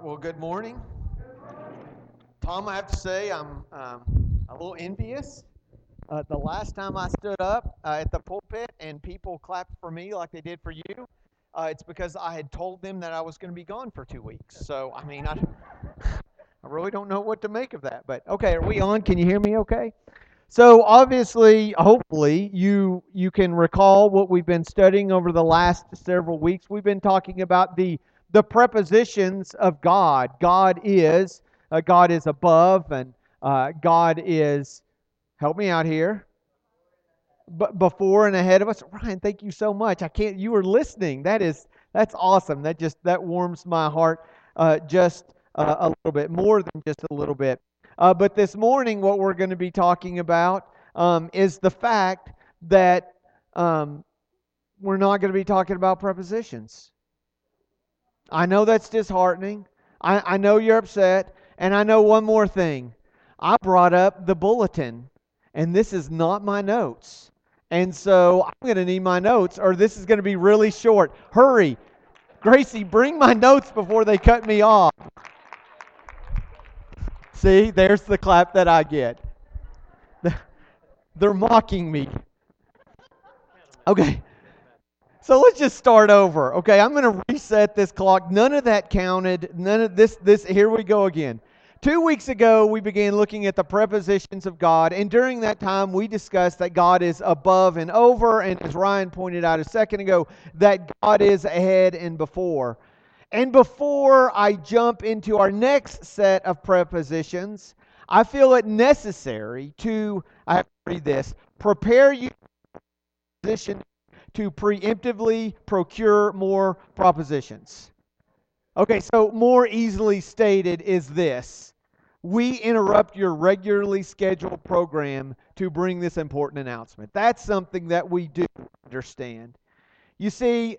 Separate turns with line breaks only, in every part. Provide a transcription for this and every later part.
Well, good morning. Tom, I have to say, I'm um, a little envious. Uh, the last time I stood up uh, at the pulpit and people clapped for me like they did for you, uh, it's because I had told them that I was going to be gone for two weeks. So, I mean, I, I really don't know what to make of that. But okay, are we on? Can you hear me okay? So obviously, hopefully, you you can recall what we've been studying over the last several weeks. We've been talking about the the prepositions of God. God is, uh, God is above, and uh, God is, help me out here, but before and ahead of us. Ryan, thank you so much. I can't, you were listening. That is, that's awesome. That just, that warms my heart uh, just uh, a little bit, more than just a little bit. Uh, but this morning, what we're going to be talking about um, is the fact that um, we're not going to be talking about prepositions. I know that's disheartening. I, I know you're upset. And I know one more thing. I brought up the bulletin, and this is not my notes. And so I'm going to need my notes, or this is going to be really short. Hurry. Gracie, bring my notes before they cut me off. See, there's the clap that I get. They're mocking me. Okay. So let's just start over. Okay, I'm going to reset this clock. None of that counted. None of this this here we go again. 2 weeks ago we began looking at the prepositions of God and during that time we discussed that God is above and over and as Ryan pointed out a second ago that God is ahead and before. And before I jump into our next set of prepositions, I feel it necessary to I have to read this. Prepare you position to preemptively procure more propositions. Okay, so more easily stated is this we interrupt your regularly scheduled program to bring this important announcement. That's something that we do understand. You see,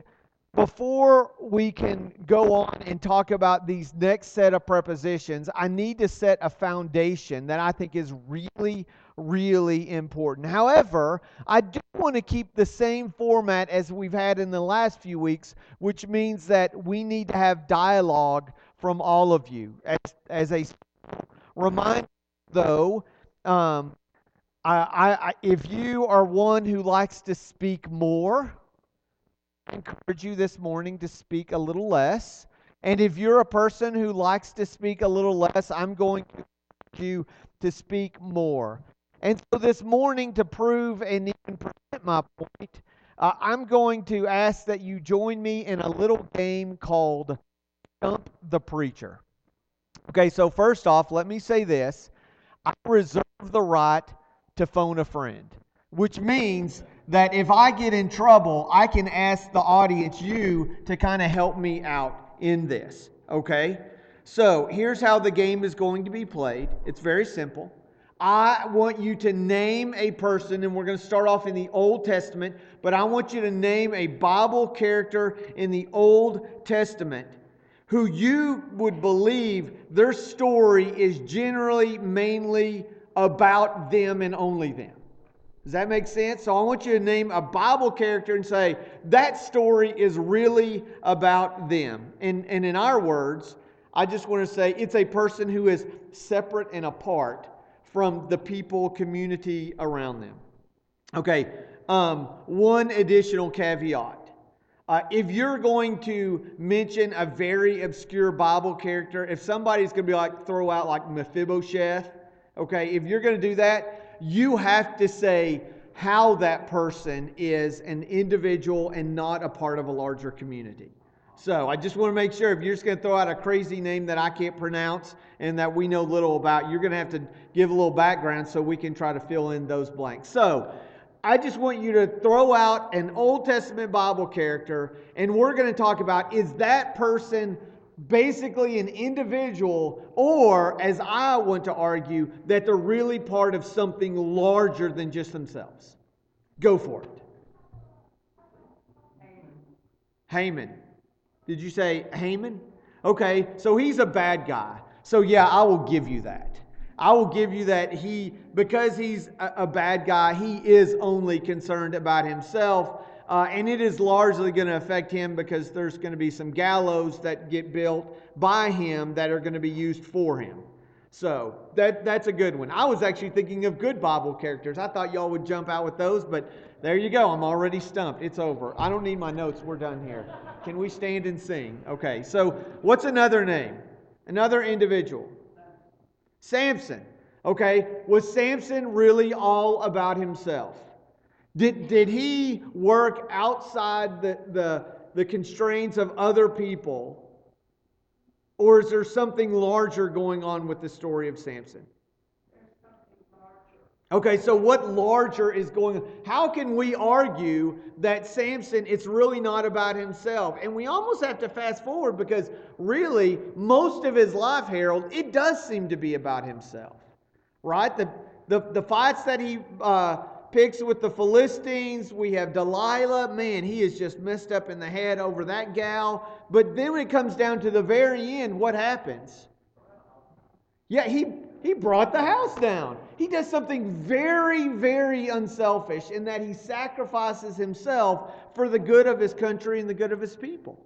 before we can go on and talk about these next set of prepositions, I need to set a foundation that I think is really, really important. However, I do want to keep the same format as we've had in the last few weeks, which means that we need to have dialogue from all of you. As, as a reminder, though, um, I, I, if you are one who likes to speak more, I encourage you this morning to speak a little less. And if you're a person who likes to speak a little less, I'm going to you to speak more. And so this morning, to prove and even present my point, uh, I'm going to ask that you join me in a little game called Stump the Preacher. Okay, so first off, let me say this I reserve the right to phone a friend, which means that if I get in trouble, I can ask the audience, you, to kind of help me out in this. Okay? So here's how the game is going to be played it's very simple. I want you to name a person, and we're going to start off in the Old Testament, but I want you to name a Bible character in the Old Testament who you would believe their story is generally mainly about them and only them. Does that make sense? So I want you to name a Bible character and say, that story is really about them. And, and in our words, I just want to say it's a person who is separate and apart from the people, community around them. Okay, um, one additional caveat. Uh, if you're going to mention a very obscure Bible character, if somebody's going to be like, throw out like Mephibosheth, okay, if you're going to do that, you have to say how that person is an individual and not a part of a larger community. So I just want to make sure if you're just going to throw out a crazy name that I can't pronounce and that we know little about, you're going to have to give a little background so we can try to fill in those blanks. So I just want you to throw out an Old Testament Bible character, and we're going to talk about is that person basically an individual, or as I want to argue, that they're really part of something larger than just themselves? Go for it. Haman. Did you say Haman? Okay, so he's a bad guy. So yeah, I will give you that. I will give you that he, because he's a, a bad guy, he is only concerned about himself. Uh, and it is largely going to affect him because there's going to be some gallows that get built by him that are going to be used for him. So that, that's a good one. I was actually thinking of good Bible characters. I thought y'all would jump out with those, but there you go. I'm already stumped. It's over. I don't need my notes. We're done here. Can we stand and sing? Okay, so what's another name? Another individual. Samson. Okay, was Samson really all about himself? Did, did he work outside the, the, the constraints of other people? Or is there something larger going on with the story of Samson? Okay, so what larger is going on? How can we argue that Samson, it's really not about himself? And we almost have to fast forward because really, most of his life, Harold, it does seem to be about himself, right? The, the, the fights that he uh, picks with the Philistines, we have Delilah. Man, he is just messed up in the head over that gal. But then when it comes down to the very end, what happens? Yeah, he, he brought the house down. He does something very, very unselfish in that he sacrifices himself for the good of his country and the good of his people.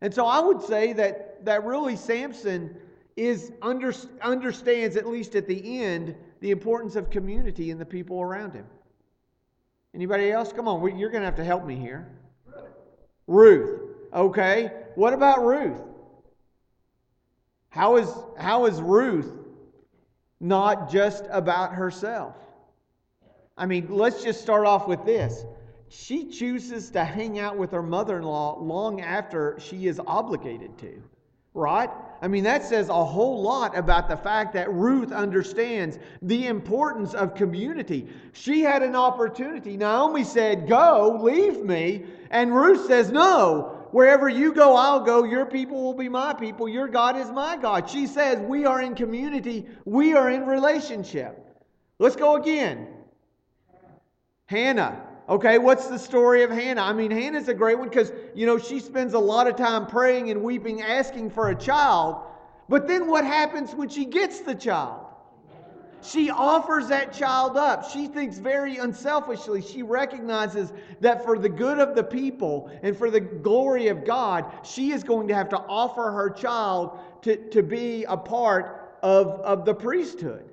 And so I would say that, that really Samson is under, understands, at least at the end, the importance of community and the people around him. Anybody else? Come on, you're going to have to help me here. Ruth. Okay. What about Ruth? How is, how is Ruth not just about herself? I mean, let's just start off with this. She chooses to hang out with her mother in law long after she is obligated to, right? I mean, that says a whole lot about the fact that Ruth understands the importance of community. She had an opportunity. Naomi said, Go, leave me. And Ruth says, No, wherever you go, I'll go. Your people will be my people. Your God is my God. She says, We are in community, we are in relationship. Let's go again. Hannah. Okay, what's the story of Hannah? I mean, Hannah's a great one because, you know, she spends a lot of time praying and weeping, asking for a child. But then what happens when she gets the child? She offers that child up. She thinks very unselfishly. She recognizes that for the good of the people and for the glory of God, she is going to have to offer her child to, to be a part of, of the priesthood.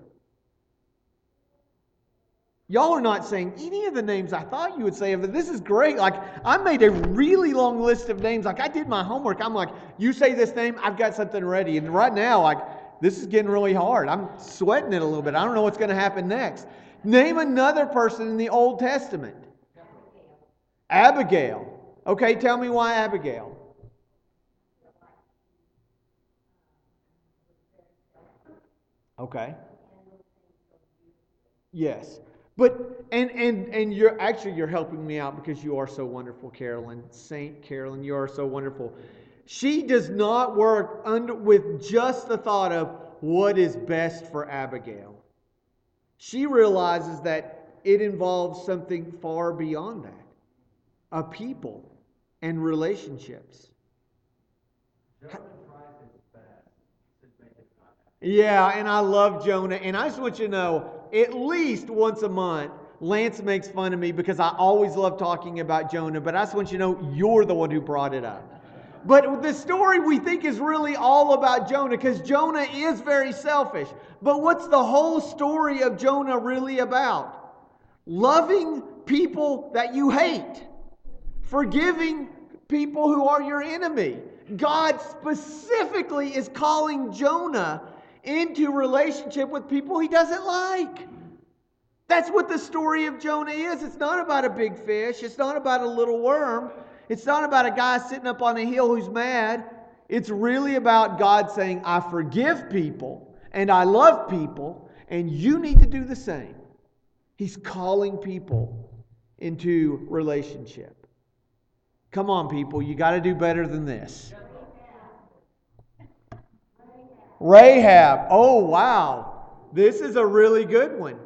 Y'all are not saying any of the names I thought you would say, but this is great. Like, I made a really long list of names. Like, I did my homework. I'm like, you say this name, I've got something ready. And right now, like, this is getting really hard. I'm sweating it a little bit. I don't know what's going to happen next. Name another person in the Old Testament. Abigail. Okay, tell me why Abigail. Okay. Yes. But and and and you're actually you're helping me out because you are so wonderful, Carolyn. Saint Carolyn, you are so wonderful. She does not work under with just the thought of what is best for Abigail. She realizes that it involves something far beyond that. A people and relationships. Yeah, and I love Jonah. And I just want you to know at least once a month, Lance makes fun of me because I always love talking about Jonah, but I just want you to know you're the one who brought it up. But the story we think is really all about Jonah because Jonah is very selfish. But what's the whole story of Jonah really about? Loving people that you hate, forgiving people who are your enemy. God specifically is calling Jonah into relationship with people he doesn't like. That's what the story of Jonah is. It's not about a big fish, it's not about a little worm, it's not about a guy sitting up on a hill who's mad. It's really about God saying, I forgive people and I love people, and you need to do the same. He's calling people into relationship. Come on, people, you got to do better than this. Rahab. Oh, wow. This is a really good one.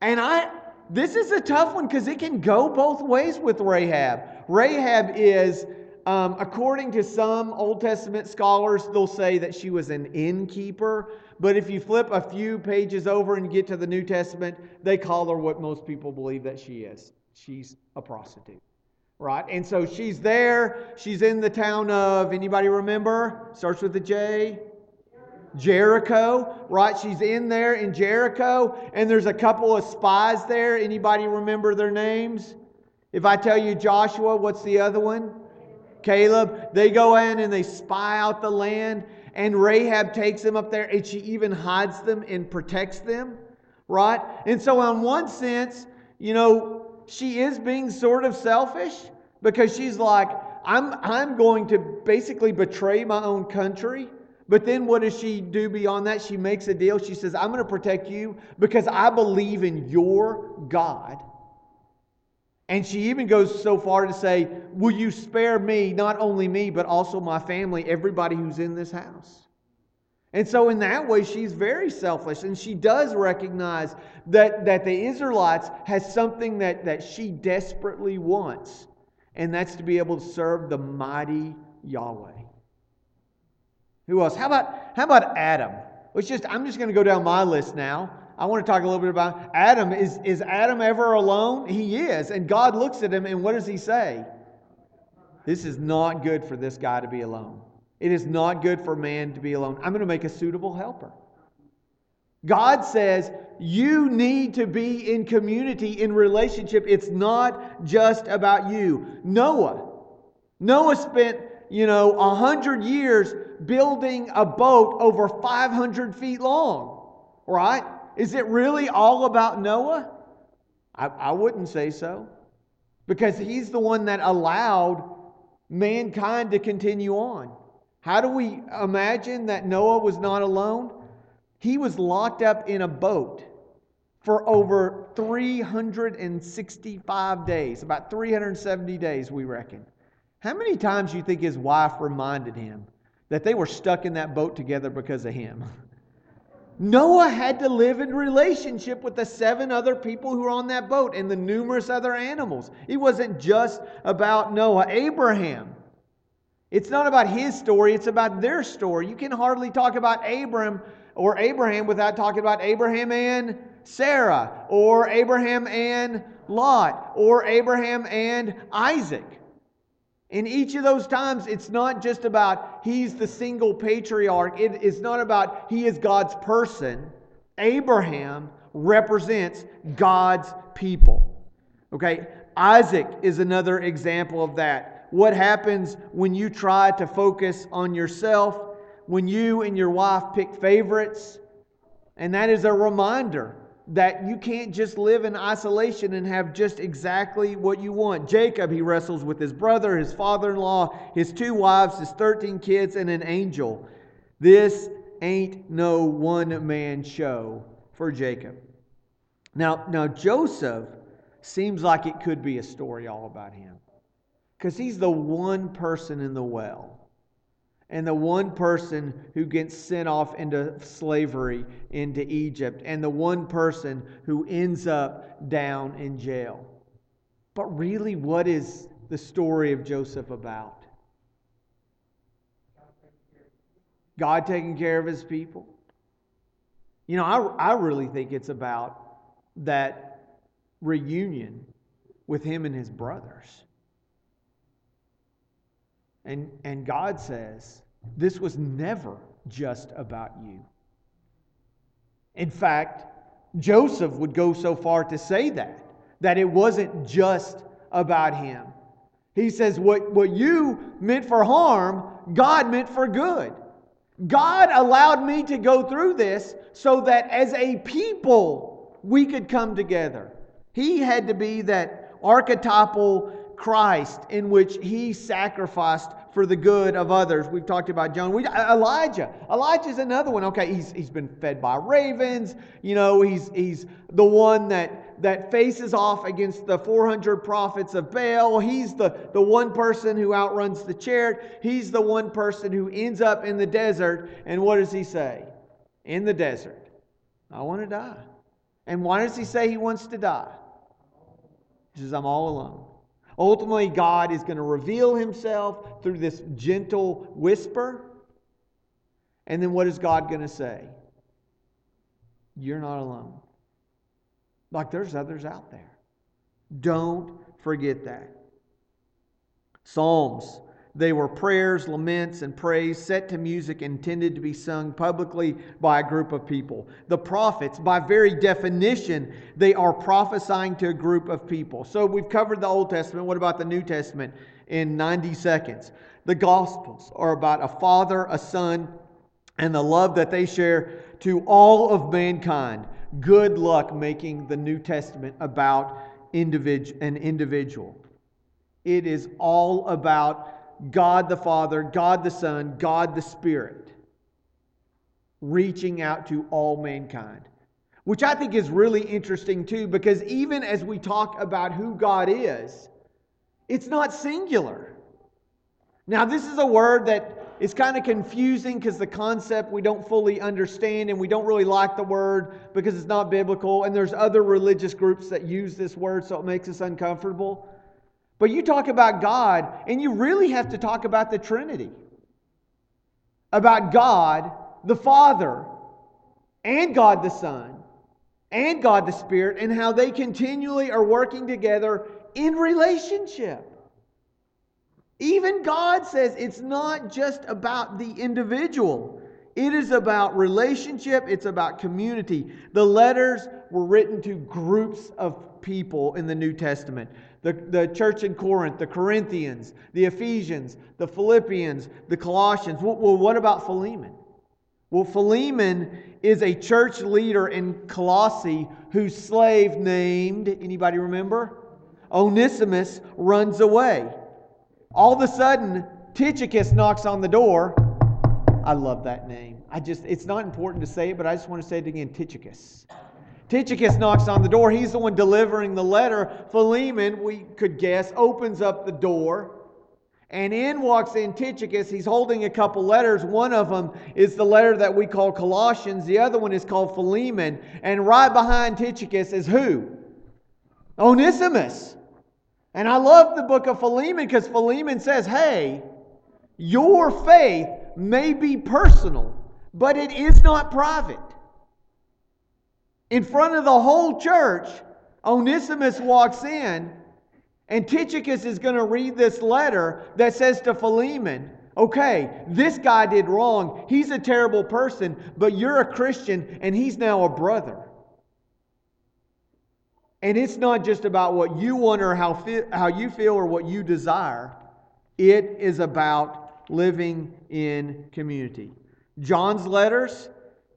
And I this is a tough one because it can go both ways with Rahab. Rahab is, um, according to some Old Testament scholars, they'll say that she was an innkeeper. But if you flip a few pages over and get to the New Testament, they call her what most people believe that she is. She's a prostitute right? And so she's there. She's in the town of, anybody remember? Starts with a J. Jericho, right? She's in there in Jericho, and there's a couple of spies there. Anybody remember their names? If I tell you Joshua, what's the other one? Caleb. They go in and they spy out the land, and Rahab takes them up there, and she even hides them and protects them, right? And so, in one sense, you know, she is being sort of selfish because she's like, I'm, I'm going to basically betray my own country. But then what does she do beyond that? She makes a deal. She says, I'm going to protect you because I believe in your God. And she even goes so far to say, Will you spare me, not only me, but also my family, everybody who's in this house? And so, in that way, she's very selfish. And she does recognize that, that the Israelites has something that, that she desperately wants, and that's to be able to serve the mighty Yahweh. Who else? How about, how about Adam? Let's just, I'm just going to go down my list now. I want to talk a little bit about Adam. Is, is Adam ever alone? He is. And God looks at him, and what does he say? This is not good for this guy to be alone. It is not good for man to be alone. I'm going to make a suitable helper. God says you need to be in community, in relationship. It's not just about you. Noah. Noah spent, you know, a hundred years building a boat over 500 feet long, right? Is it really all about Noah? I, I wouldn't say so. Because he's the one that allowed mankind to continue on. How do we imagine that Noah was not alone? He was locked up in a boat for over 365 days, about 370 days, we reckon. How many times do you think his wife reminded him that they were stuck in that boat together because of him? Noah had to live in relationship with the seven other people who were on that boat and the numerous other animals. It wasn't just about Noah. Abraham it's not about his story, it's about their story. You can hardly talk about Abram or Abraham without talking about Abraham and Sarah, or Abraham and Lot, or Abraham and Isaac. In each of those times, it's not just about he's the single patriarch, it is not about he is God's person. Abraham represents God's people. Okay, Isaac is another example of that what happens when you try to focus on yourself, when you and your wife pick favorites. And that is a reminder that you can't just live in isolation and have just exactly what you want. Jacob, he wrestles with his brother, his father in law, his two wives, his 13 kids, and an angel. This ain't no one man show for Jacob. Now, now Joseph seems like it could be a story all about him. Because he's the one person in the well and the one person who gets sent off into slavery into Egypt, and the one person who ends up down in jail. But really, what is the story of Joseph about? God taking care of his people. You know, I, I really think it's about that reunion with him and his brothers. And, and God says, this was never just about you. In fact, Joseph would go so far to say that, that it wasn't just about him. He says, what, what you meant for harm, God meant for good. God allowed me to go through this so that as a people, we could come together. He had to be that archetypal Christ in which he sacrificed for the good of others. We've talked about John. We, uh, Elijah. Elijah's another one. Okay, he's, he's been fed by ravens. You know, he's, he's the one that, that faces off against the 400 prophets of Baal. He's the, the one person who outruns the chariot. He's the one person who ends up in the desert. And what does he say? In the desert, I want to die. And why does he say he wants to die? He says, I'm all alone. Ultimately, God is going to reveal himself through this gentle whisper. And then what is God going to say? You're not alone. Like there's others out there. Don't forget that. Psalms. They were prayers, laments, and praise set to music intended to be sung publicly by a group of people. The prophets, by very definition, they are prophesying to a group of people. So we've covered the Old Testament. What about the New Testament in 90 seconds? The Gospels are about a father, a son, and the love that they share to all of mankind. Good luck making the New Testament about individ- an individual. It is all about God the Father, God the Son, God the Spirit, reaching out to all mankind. Which I think is really interesting too, because even as we talk about who God is, it's not singular. Now, this is a word that is kind of confusing because the concept we don't fully understand and we don't really like the word because it's not biblical. And there's other religious groups that use this word, so it makes us uncomfortable. But you talk about God, and you really have to talk about the Trinity about God the Father, and God the Son, and God the Spirit, and how they continually are working together in relationship. Even God says it's not just about the individual. It is about relationship, it's about community. The letters were written to groups of people in the New Testament the, the church in Corinth, the Corinthians, the Ephesians, the Philippians, the Colossians. Well, well, what about Philemon? Well, Philemon is a church leader in Colossae whose slave named, anybody remember? Onesimus runs away. All of a sudden, Tychicus knocks on the door. I love that name. I just, it's not important to say it, but I just want to say it again Tychicus. Tychicus knocks on the door. He's the one delivering the letter. Philemon, we could guess, opens up the door. And in walks in Tychicus. He's holding a couple letters. One of them is the letter that we call Colossians. The other one is called Philemon. And right behind Tychicus is who? Onesimus. And I love the book of Philemon because Philemon says, hey, your faith may be personal, but it is not private in front of the whole church, Onesimus walks in, and Tychicus is going to read this letter that says to Philemon, Okay, this guy did wrong. He's a terrible person, but you're a Christian and he's now a brother. And it's not just about what you want or how, fi- how you feel or what you desire, it is about living in community. John's letters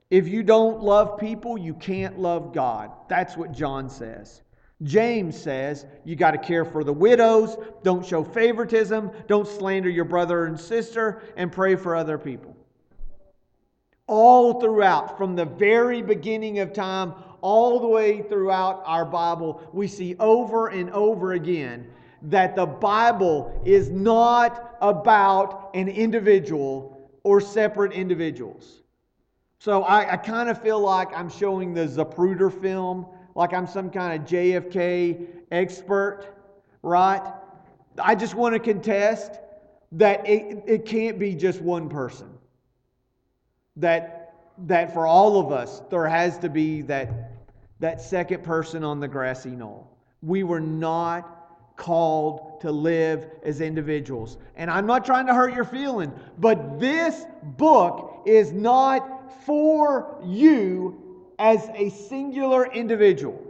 if you don't love people, you can't love God. That's what John says. James says you got to care for the widows, don't show favoritism, don't slander your brother and sister, and pray for other people. All throughout, from the very beginning of time, all the way throughout our Bible, we see over and over again that the Bible is not about an individual or separate individuals. So I, I kind of feel like I'm showing the Zapruder film, like I'm some kind of JFK expert, right? I just want to contest that it, it can't be just one person. That, that for all of us, there has to be that, that second person on the grassy knoll. We were not called to live as individuals. And I'm not trying to hurt your feeling, but this book is not for you as a singular individual.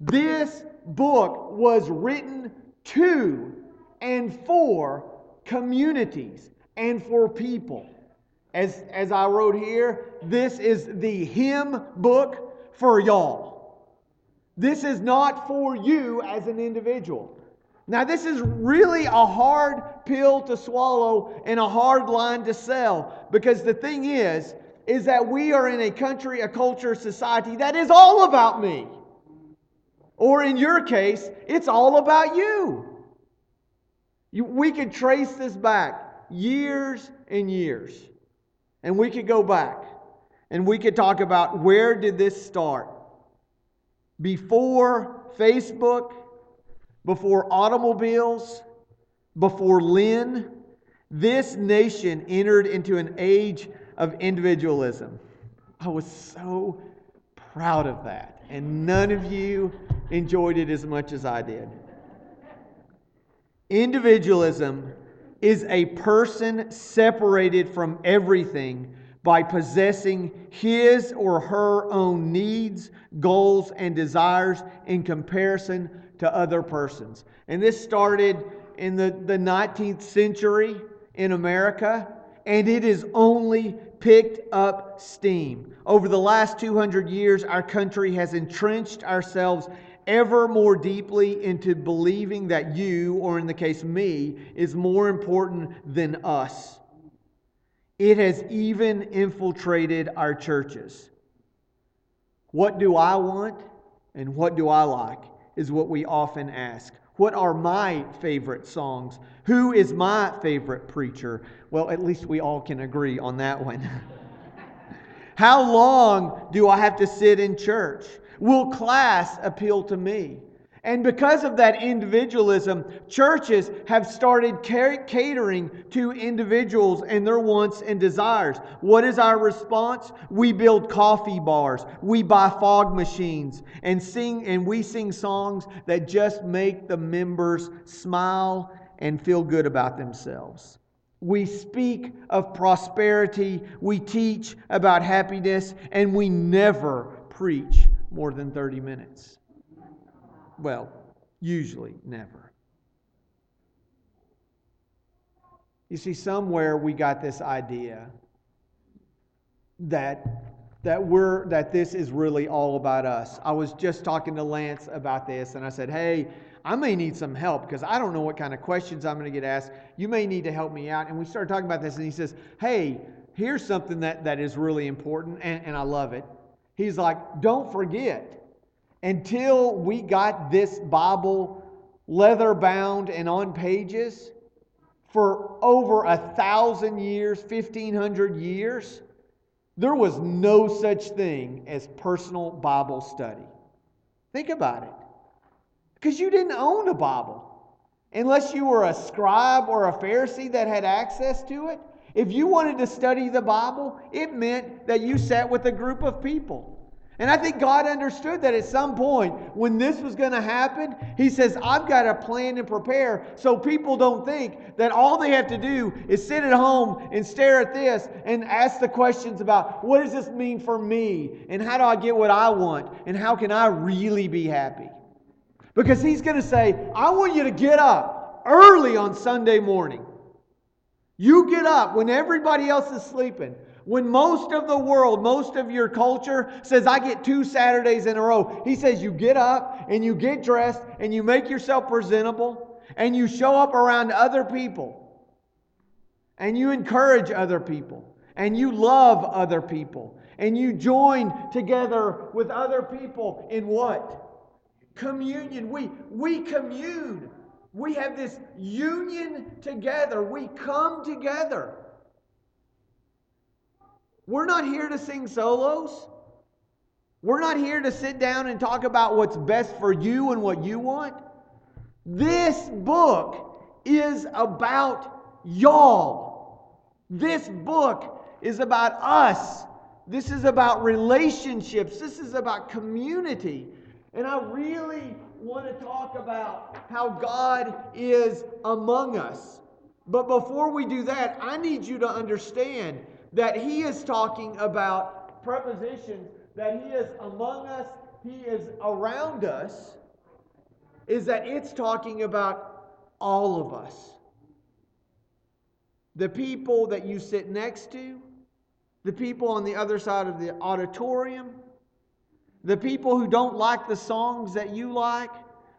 This book was written to and for communities and for people. As, as I wrote here, this is the hymn book for y'all. This is not for you as an individual. Now, this is really a hard pill to swallow and a hard line to sell because the thing is, is that we are in a country, a culture, society that is all about me. Or in your case, it's all about you. you we could trace this back years and years. And we could go back and we could talk about where did this start? Before Facebook, before automobiles, before Lynn, this nation entered into an age of individualism. I was so proud of that. And none of you enjoyed it as much as I did. Individualism is a person separated from everything by possessing his or her own needs, goals, and desires in comparison to other persons. And this started in the, the 19th century in America, and it has only picked up steam. Over the last 200 years, our country has entrenched ourselves ever more deeply into believing that you, or in the case me, is more important than us. It has even infiltrated our churches. What do I want and what do I like is what we often ask. What are my favorite songs? Who is my favorite preacher? Well, at least we all can agree on that one. How long do I have to sit in church? Will class appeal to me? And because of that individualism, churches have started catering to individuals and their wants and desires. What is our response? We build coffee bars, we buy fog machines, and sing and we sing songs that just make the members smile and feel good about themselves. We speak of prosperity, we teach about happiness, and we never preach more than 30 minutes. Well, usually never. You see, somewhere we got this idea that that we're that this is really all about us. I was just talking to Lance about this and I said, "Hey, I may need some help because I don't know what kind of questions I'm going to get asked. You may need to help me out." And we started talking about this and he says, "Hey, here's something that, that is really important and, and I love it." He's like, "Don't forget until we got this Bible leather bound and on pages for over a thousand years, 1500 years, there was no such thing as personal Bible study. Think about it. Because you didn't own a Bible. Unless you were a scribe or a Pharisee that had access to it. If you wanted to study the Bible, it meant that you sat with a group of people. And I think God understood that at some point when this was going to happen, He says, I've got to plan and prepare so people don't think that all they have to do is sit at home and stare at this and ask the questions about what does this mean for me? And how do I get what I want? And how can I really be happy? Because He's going to say, I want you to get up early on Sunday morning. You get up when everybody else is sleeping. When most of the world, most of your culture says, I get two Saturdays in a row, he says, you get up and you get dressed and you make yourself presentable and you show up around other people and you encourage other people and you love other people and you join together with other people in what? Communion. We, we commune. We have this union together. We come together. We're not here to sing solos. We're not here to sit down and talk about what's best for you and what you want. This book is about y'all. This book is about us. This is about relationships. This is about community. And I really want to talk about how God is among us. But before we do that, I need you to understand that he is talking about prepositions, that he is among us, he is around us, is that it's talking about all of us. The people that you sit next to, the people on the other side of the auditorium, the people who don't like the songs that you like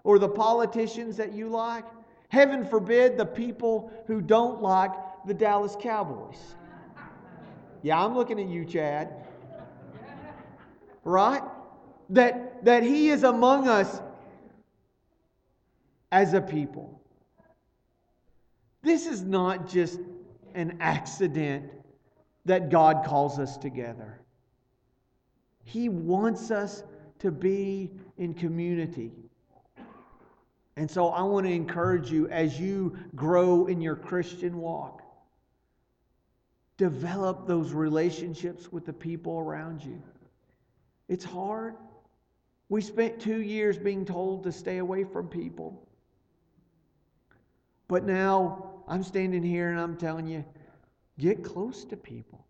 or the politicians that you like. Heaven forbid the people who don't like the Dallas Cowboys. Yeah, I'm looking at you, Chad. Right? That, that He is among us as a people. This is not just an accident that God calls us together. He wants us to be in community. And so I want to encourage you as you grow in your Christian walk Develop those relationships with the people around you. It's hard. We spent two years being told to stay away from people. But now I'm standing here and I'm telling you, get close to people.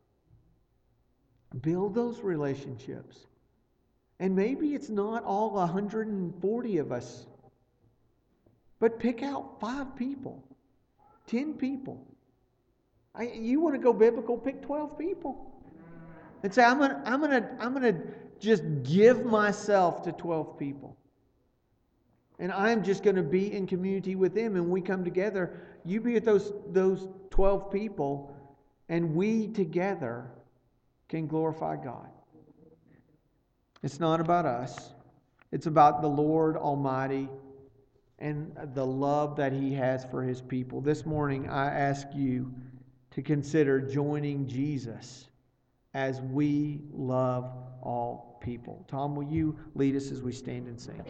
Build those relationships. And maybe it's not all 140 of us, but pick out five people, 10 people. I, you want to go biblical, pick 12 people. And say, I'm going to I'm gonna, I'm gonna just give myself to 12 people. And I'm just going to be in community with them. And we come together. You be with those, those 12 people, and we together can glorify God. It's not about us, it's about the Lord Almighty and the love that He has for His people. This morning, I ask you to consider joining Jesus as we love all people. Tom, will you lead us as we stand and sing?